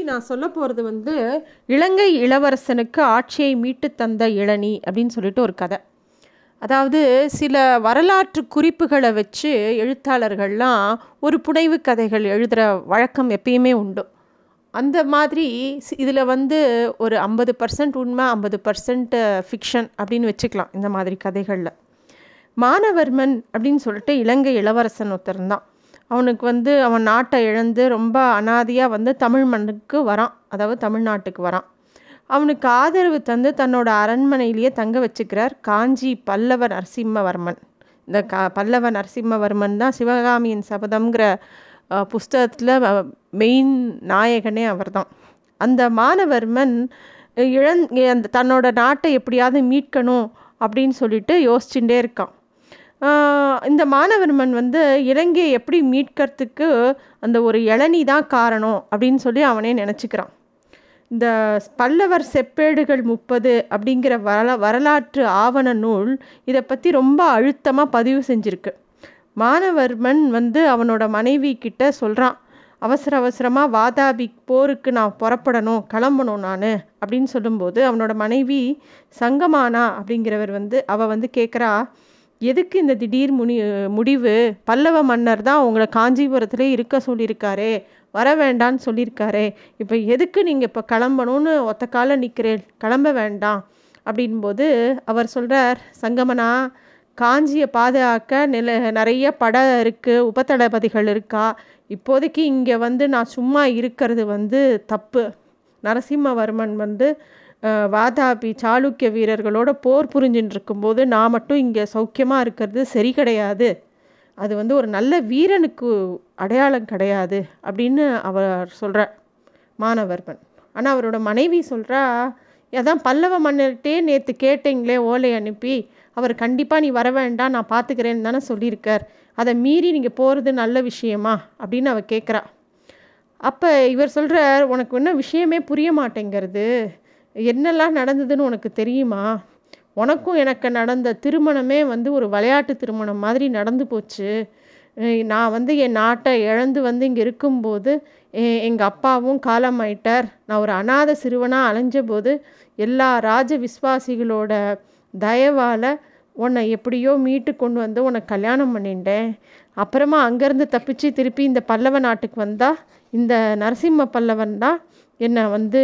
இன்னைக்கு நான் சொல்ல போகிறது வந்து இலங்கை இளவரசனுக்கு ஆட்சியை மீட்டு தந்த இளநி அப்படின்னு சொல்லிட்டு ஒரு கதை. அதாவது சில வரலாற்று குறிப்புகளை வச்சு எழுத்தாளர்கள்லாம் ஒரு புனைவு கதைகள் எழுதுகிற வழக்கம் எப்பயுமே உண்டு. அந்த மாதிரி இதில் வந்து ஒரு ஐம்பது பர்சன்ட் உண்மை ஐம்பது பர்சன்ட் ஃபிக்ஷன் அப்படின்னு வச்சுக்கலாம் இந்த மாதிரி கதைகளில். மானவர்மன் அப்படின்னு சொல்லிட்டு இலங்கை இளவரசன் ஒருத்தர் தான் அவனுக்கு வந்து அவன் நாட்டை இழந்து ரொம்ப அனாதியாக வந்து தமிழ் மண்ணுக்கு வரான். அதாவது தமிழ்நாட்டுக்கு வரான். அவனுக்கு ஆதரவு தந்து தன்னோட அரண்மனையிலேயே தங்க வச்சுக்கிறார் காஞ்சி பல்லவ நரசிம்மவர்மன். இந்த க பல்லவ நரசிம்மவர்மன் தான் சிவகாமியின் சபதம்ங்கிற புஸ்தகத்தில் மெயின் நாயகனே அவர் தான் அந்த மானவர்மன் இழந் அந்த தன்னோட நாட்டை எப்படியாவது மீட்கணும் அப்படின்னு சொல்லிட்டு யோசிச்சுட்டே இருக்கான். இந்த மாணவர்மன் வந்து இலங்கையை எப்படி மீட்கிறதுக்கு அந்த ஒரு இளநி தான் காரணம் அப்படின்னு சொல்லி அவனே நினச்சிக்கிறான். இந்த பல்லவர் செப்பேடுகள் முப்பது அப்படிங்கிற வரலா வரலாற்று ஆவண நூல் இதை பற்றி ரொம்ப அழுத்தமாக பதிவு செஞ்சுருக்கு. மானவர்மன் வந்து அவனோட மனைவி கிட்ட சொல்கிறான் அவசர அவசரமாக வாதாபி போருக்கு நான் புறப்படணும் கிளம்பணும் நான் அப்படின்னு சொல்லும்போது அவனோட மனைவி சங்கமானா? அப்படிங்கிறவர் வந்து அவள் வந்து கேட்குறா எதுக்கு இந்த திடீர் முனி முடிவு? பல்லவ மன்னர் தான் உங்களை காஞ்சிபுரத்திலே இருக்க சொல்லியிருக்காரே. வர வேண்டான்னு சொல்லியிருக்காரே. இப்போ எதுக்கு நீங்கள் இப்போ கிளம்பணும்னு ஒத்த கால நிற்கிறேன் கிளம்ப வேண்டாம். அப்படின்போது அவர் சொல்கிறார் சங்கமனா காஞ்சியை பாதுகாக்க நில நிறைய படம் இருக்குது உபத்தளபதிகள் இருக்கா? இப்போதைக்கு இங்கே வந்து நான் சும்மா இருக்கிறது வந்து தப்பு. நரசிம்மவர்மன் வந்து வாதாபி சாளுக்கிய வீரர்களோட போர் புரிஞ்சுட்டு இருக்கும்போது நான் மட்டும் இங்கே சௌக்கியமாக இருக்கிறது சரி கிடையாது. அது வந்து ஒரு நல்ல வீரனுக்கு அடையாளம் கிடையாது அப்படின்னு அவர் சொல்கிறார் மாணவர்மன் ஆனால் அவரோட மனைவி சொல்கிறா அதான் பல்லவ மன்னர்கிட்டே நேற்று கேட்டீங்களே ஓலை அனுப்பி அவர் கண்டிப்பாக நீ வர வேண்டாம் நான் பார்த்துக்கிறேன்னு தானே சொல்லியிருக்கார். அதை மீறி நீங்கள் போகிறது நல்ல விஷயமா? அப்படின்னு அவள் கேட்குறா அப்போ இவர் சொல்கிறார் உனக்கு இன்னும் விஷயமே புரிய மாட்டேங்கிறது. என்னெல்லாம் நடந்ததுன்னு உனக்கு தெரியுமா? உனக்கும் எனக்கு நடந்த திருமணமே வந்து ஒரு விளையாட்டு திருமணம் மாதிரி நடந்து போச்சு. நான் வந்து என் நாட்டை இழந்து வந்து இங்கே இருக்கும்போது எங்கள் அப்பாவும் காலமாயிட்டார். நான் ஒரு அநாத சிறுவனாக அலைஞ்சபோது எல்லா ராஜ விஸ்வாசிகளோட தயவால் உன்னை எப்படியோ மீட்டு கொண்டு வந்து உன்னை கல்யாணம் பண்ணிட்டேன். அப்புறமா அங்கேருந்து தப்பிச்சு திருப்பி இந்த பல்லவ நாட்டுக்கு வந்தால் இந்த நரசிம்ம பல்லவன் தான் என்னை வந்து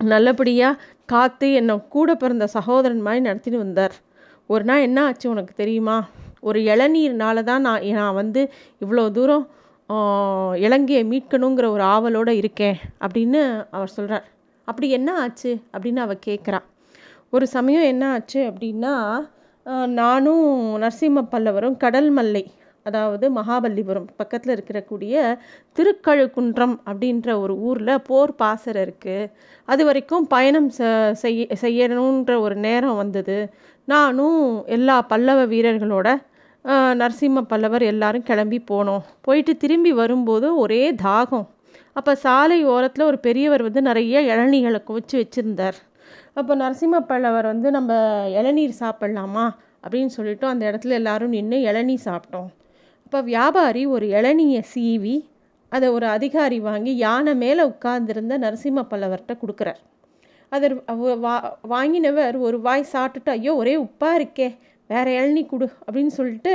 நல்லபடியாக காத்து என்னை கூட பிறந்த சகோதரன் மாதிரி நடத்தின்னு வந்தார். ஒரு நாள் என்ன ஆச்சு உனக்கு தெரியுமா? ஒரு இளநீர்னால தான் நான் நான் வந்து இவ்வளோ தூரம் இலங்கையை மீட்கணுங்கிற ஒரு ஆவலோடு இருக்கேன் அப்படின்னு அவர் சொல்கிறார் அப்படி என்ன ஆச்சு அப்படின்னு அவள் கேட்குறான் ஒரு சமயம் என்ன ஆச்சு அப்படின்னா நானும் நரசிம்ம பல்லவரும் கடல் மல்லை அதாவது மகாபலிபுரம் பக்கத்தில் இருக்கிறக்கூடிய திருக்கழுக்குன்றம் அப்படின்ற ஒரு ஊரில் போர் பாசறை இருக்குது அது வரைக்கும் பயணம் செய்ய செய்யணுன்ற ஒரு நேரம் வந்தது. நானும் எல்லா பல்லவ வீரர்களோட நரசிம்ம பல்லவர் எல்லாரும் கிளம்பி போனோம். போயிட்டு திரும்பி வரும்போது ஒரே தாகம். அப்போ சாலை ஓரத்தில் ஒரு பெரியவர் வந்து நிறைய இளநீர்களை குவிச்சு வச்சுருந்தார். அப்போ நரசிம்ம பல்லவர் வந்து நம்ம இளநீர் சாப்பிட்லாமா? அப்படின்னு சொல்லிட்டு அந்த இடத்துல எல்லாரும் நின்று இளநீர் சாப்பிட்டோம். இப்போ வியாபாரி ஒரு இளநியை சீவி அதை ஒரு அதிகாரி வாங்கி யானை மேலே உட்கார்ந்துருந்த நரசிம்ம பல்லவர்கிட்ட கொடுக்குறார். அதை வா வாங்கினவர் ஒரு வாய் சாப்பிட்டுட்டு ஐயோ ஒரே உப்பாக இருக்கே வேற இளநி கொடு அப்படின்னு சொல்லிட்டு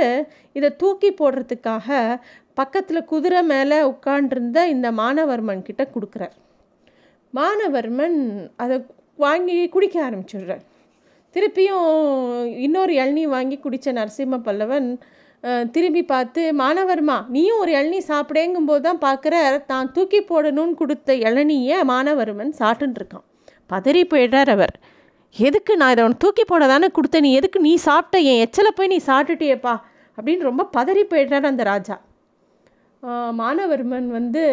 இதை தூக்கி போடுறதுக்காக பக்கத்தில் குதிரை மேலே உட்காண்டிருந்த இந்த மானவர்மன் கிட்ட கொடுக்குறார். மானவர்மன் அதை வாங்கி குடிக்க ஆரம்பிச்சிடுறார். திருப்பியும் இன்னொரு இளநீ வாங்கி குடித்த நரசிம்ம பல்லவன் திரும்பி பார்த்து மாணவர்மா நீயும் ஒரு இளநீ சாப்பிடேங்கும்போது தான் பார்க்குற தான் தூக்கி போடணும்னு கொடுத்த இளநியை மாணவர்மன் சாப்பிட்டுருக்கான் பதறி போயிடுறார் அவர். எதுக்கு நான் இதை அவன் தூக்கி போட தானே கொடுத்த நீ எதுக்கு நீ சாப்பிட்ட? என் எச்சலை போய் நீ சாப்பிட்டுட்டியப்பா. அப்படின்னு ரொம்ப பதறி போயிடுறார் அந்த ராஜா. மாணவர்மன் வந்து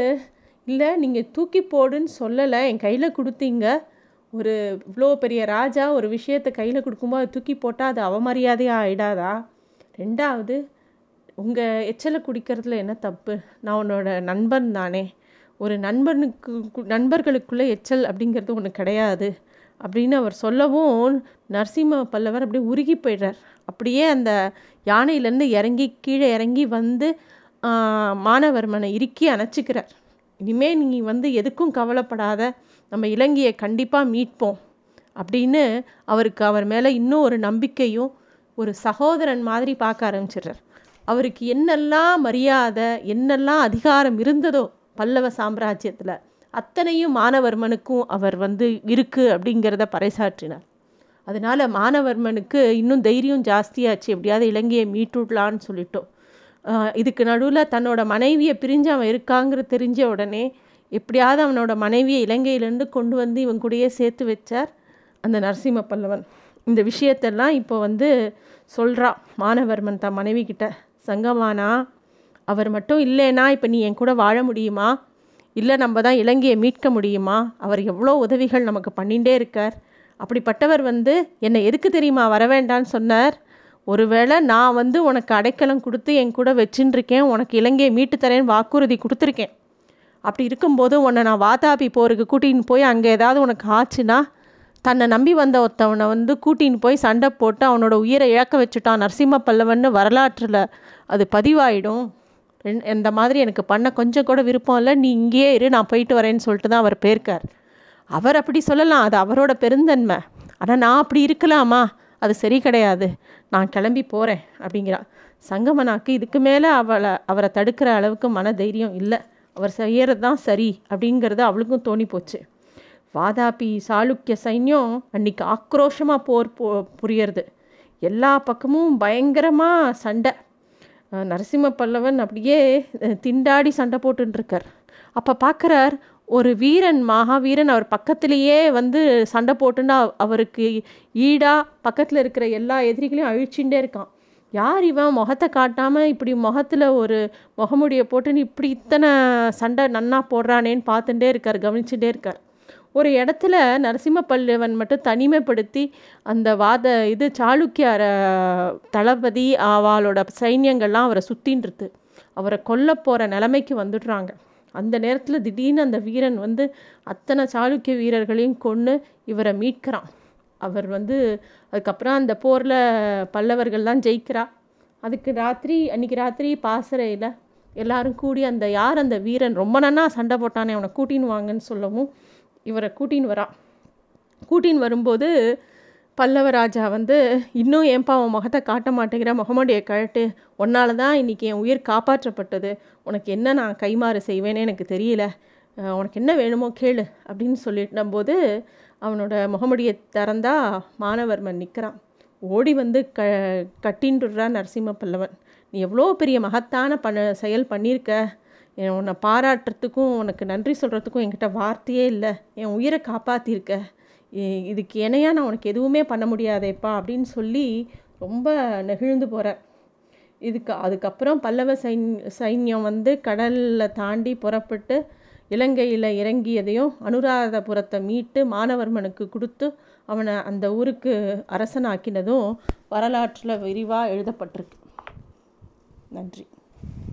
இல்லை நீங்கள் தூக்கி போடுன்னு சொல்லலை. என் கையில் கொடுத்தீங்க. ஒரு இவ்வளோ பெரிய ராஜா ஒரு விஷயத்தை கையில் கொடுக்கும்போது தூக்கி போட்டால் அது அவமரியாதையாக ஆகிடாதா ரெண்டாவது உங்கள் எச்சலை குடிக்கிறதுல என்ன தப்பு? நான் உன்னோட நண்பன் தானே. ஒரு நண்பனுக்கு நண்பர்களுக்குள்ளே எச்சல் அப்படிங்கிறது ஒன்று கிடையாது. அப்படின்னு அவர் சொல்லவும் நரசிம்ம பல்லவர் அப்படியே உருகி போயிடுறார். அப்படியே அந்த யானையிலேருந்து இறங்கி கீழே இறங்கி வந்து மானவர்மனை இறுக்கி அணைச்சிக்கிறார். இனிமேல் நீ வந்து எதுக்கும் கவலைப்படாத. நம்ம இலங்கையை கண்டிப்பாக மீட்போம். அப்படின்னு அவருக்கு அவர் மேலே இன்னும் ஒரு நம்பிக்கையும் ஒரு சகோதரன் மாதிரி பார்க்க ஆரம்பிச்சிடுறார். அவருக்கு என்னெல்லாம் மரியாதை என்னெல்லாம் அதிகாரம் இருந்ததோ பல்லவ சாம்ராஜ்யத்தில் அத்தனையும் மானவர்மனுக்கும் அவர் வந்து இருக்குது அப்படிங்கிறத பறைசாற்றினார். அதனால் மானவர்மனுக்கு இன்னும் தைரியம் ஜாஸ்தியாச்சு எப்படியாவது இலங்கையை மீட்டுடலான்னு சொல்லிட்டோம். இதுக்கு நடுவில் தன்னோட மனைவியை பிரிஞ்சு அவன் இருக்காங்கிற தெரிஞ்ச உடனே எப்படியாவது அவனோட மனைவியை இலங்கையிலேருந்து கொண்டு வந்து இவன் கூடயே சேர்த்து வச்சார் அந்த நரசிம்ம பல்லவன். இந்த விஷயத்தெல்லாம் இப்போ வந்து சொல்கிறான் மானவர்மன் தன் மனைவி கிட்ட சங்கமானா அவர் மட்டும் இல்லைன்னா இப்போ நீ என் கூட வாழ முடியுமா? இல்லை நம்ம தான் இலங்கையை மீட்க முடியுமா? அவர் எவ்வளோ உதவிகள் நமக்கு பண்ணிகிட்டே இருக்கார். அப்படிப்பட்டவர் வந்து என்னை எதுக்கு தெரியுமா வரவேண்டான்னு சொன்னார்? ஒருவேளை நான் வந்து உனக்கு அடைக்கலம் கொடுத்து என் கூட வச்சுட்டுருக்கேன் உனக்கு இலங்கையை மீட்டு தரேன்னு வாக்குறுதி கொடுத்துருக்கேன். அப்படி இருக்கும்போது உன்னை நான் வாதாபி போருக்கு கூட்டின்னு போய் அங்கே ஏதாவது உனக்கு ஆச்சுன்னா தன்னை நம்பி வந்த ஒருத்தவனை வந்து கூட்டின்னு போய் சண்டை போட்டு அவனோட உயிரை இழக்க வச்சுட்டான் நரசிம்ம பல்லவன்னு வரலாற்றில். அது பதிவாயிடும். இந்த மாதிரி எனக்கு பண்ண கொஞ்சம் கூட விருப்பம் இல்லை. நீ இங்கேயே இரு நான் போயிட்டு வரேன்னு சொல்லிட்டு தான் அவர் போயிருக்கார். அவர் அப்படி சொல்லலாம். அது அவரோட பெருந்தன்மை. ஆனால் நான் அப்படி இருக்கலாமா? அது சரி கிடையாது. நான் கிளம்பி போகிறேன் அப்படிங்கிறா. சங்கமனாக்கு இதுக்கு மேலே அவளை அவரை தடுக்கிற அளவுக்கு மன தைரியம் இல்லை. அவர் செய்கிறது தான் சரி அப்படிங்கிறது அவளுக்கும் தோணி போச்சு வாதாபி சாளுக்கிய சைன்யம் அன்னைக்கு ஆக்ரோஷமாக போர் போ புரியறது. எல்லா பக்கமும் பயங்கரமாக சண்டை. நரசிம்ம பல்லவன் அப்படியே திண்டாடி சண்டை போட்டுருக்கார் அப்போ பார்க்குறார் ஒரு வீரன் மகாவீரன் அவர் பக்கத்துலேயே வந்து சண்டை போட்டுன்னு அவருக்கு ஈடாக பக்கத்தில் இருக்கிற எல்லா எதிரிகளையும் அழிச்சுட்டே இருக்கான். யார் இவன்? முகத்தை காட்டாமல் இப்படி முகத்தில் ஒரு முகமுடியை போட்டுன்னு இப்படி இத்தனை சண்டை நன்னா போடுறானேன்னு பார்த்துட்டே இருக்கார் கவனிச்சுட்டே இருக்கார். ஒரு இடத்துல நரசிம்ம பல்லவன் மட்டும் தனிமைப்படுத்தி அந்த வாத இது சாளுக்கிய தளபதி அவளோட சைன்யங்கள்லாம் அவரை சுற்றின்றது அவரை கொல்ல போகிற நிலைமைக்கு வந்துடுறாங்க. அந்த நேரத்தில் திடீர்னு அந்த வீரன் வந்து அத்தனை சாளுக்கிய வீரர்களையும் கொன்று இவரை மீட்கிறான். அவர் வந்து அதுக்கப்புறம் அந்த போரில் பல்லவர்கள்லாம் ஜெயிக்கிறா. அதுக்கு ராத்திரி அன்றைக்கி ராத்திரி பாசறையில் எல்லாரும் கூடி அந்த யார் அந்த வீரன்? ரொம்ப நன்னா சண்டை போட்டானே அவனை கூட்டின்னு வாங்கன்னு சொல்லவும் இவரை கூட்டின்னு வரான் கூட்டின்னு வரும்போது பல்லவராஜா வந்து இன்னும் ஏன்பா அவன் முகத்தை காட்ட மாட்டேங்கிற? முகமடைய கழட்டு. உன்னால தான் இன்றைக்கி என் உயிர் காப்பாற்றப்பட்டது. உனக்கு என்ன நான் கைமாறு செய்வேன்னு எனக்கு தெரியல. உனக்கு என்ன வேணுமோ கேளு அப்படின்னு சொல்லிட்டும்போது போது அவனோட முகமுடியை திறந்தா மானவர்மன் நிற்கிறான் ஓடி வந்து க கட்டின்டுறா நரசிம்ம பல்லவன். நீ எவ்வளோ பெரிய மகத்தான பண்ண செயல் பண்ணியிருக்க? உன்னை பாராட்டுறதுக்கும் உனக்கு நன்றி சொல்கிறதுக்கும் என்கிட்ட வார்த்தையே இல்லை. என் உயிரை காப்பாற்றிருக்க இதுக்கு இணையாக நான் உனக்கு எதுவுமே பண்ண முடியாதேப்பா அப்படின்னு சொல்லி ரொம்ப நெகிழ்ந்து போகிறேன் இதுக்கு அதுக்கப்புறம் பல்லவ சைன் சைன்யம் வந்து கடலில் தாண்டி புறப்பட்டு இலங்கையில் இறங்கியதையும் அனுராதபுரத்தை மீட்டு மானவர்மனுக்கு கொடுத்து அவனை அந்த ஊருக்கு அரசனாக்கினதும் வரலாற்றில் விரிவாக எழுதப்பட்டிருக்கு. நன்றி.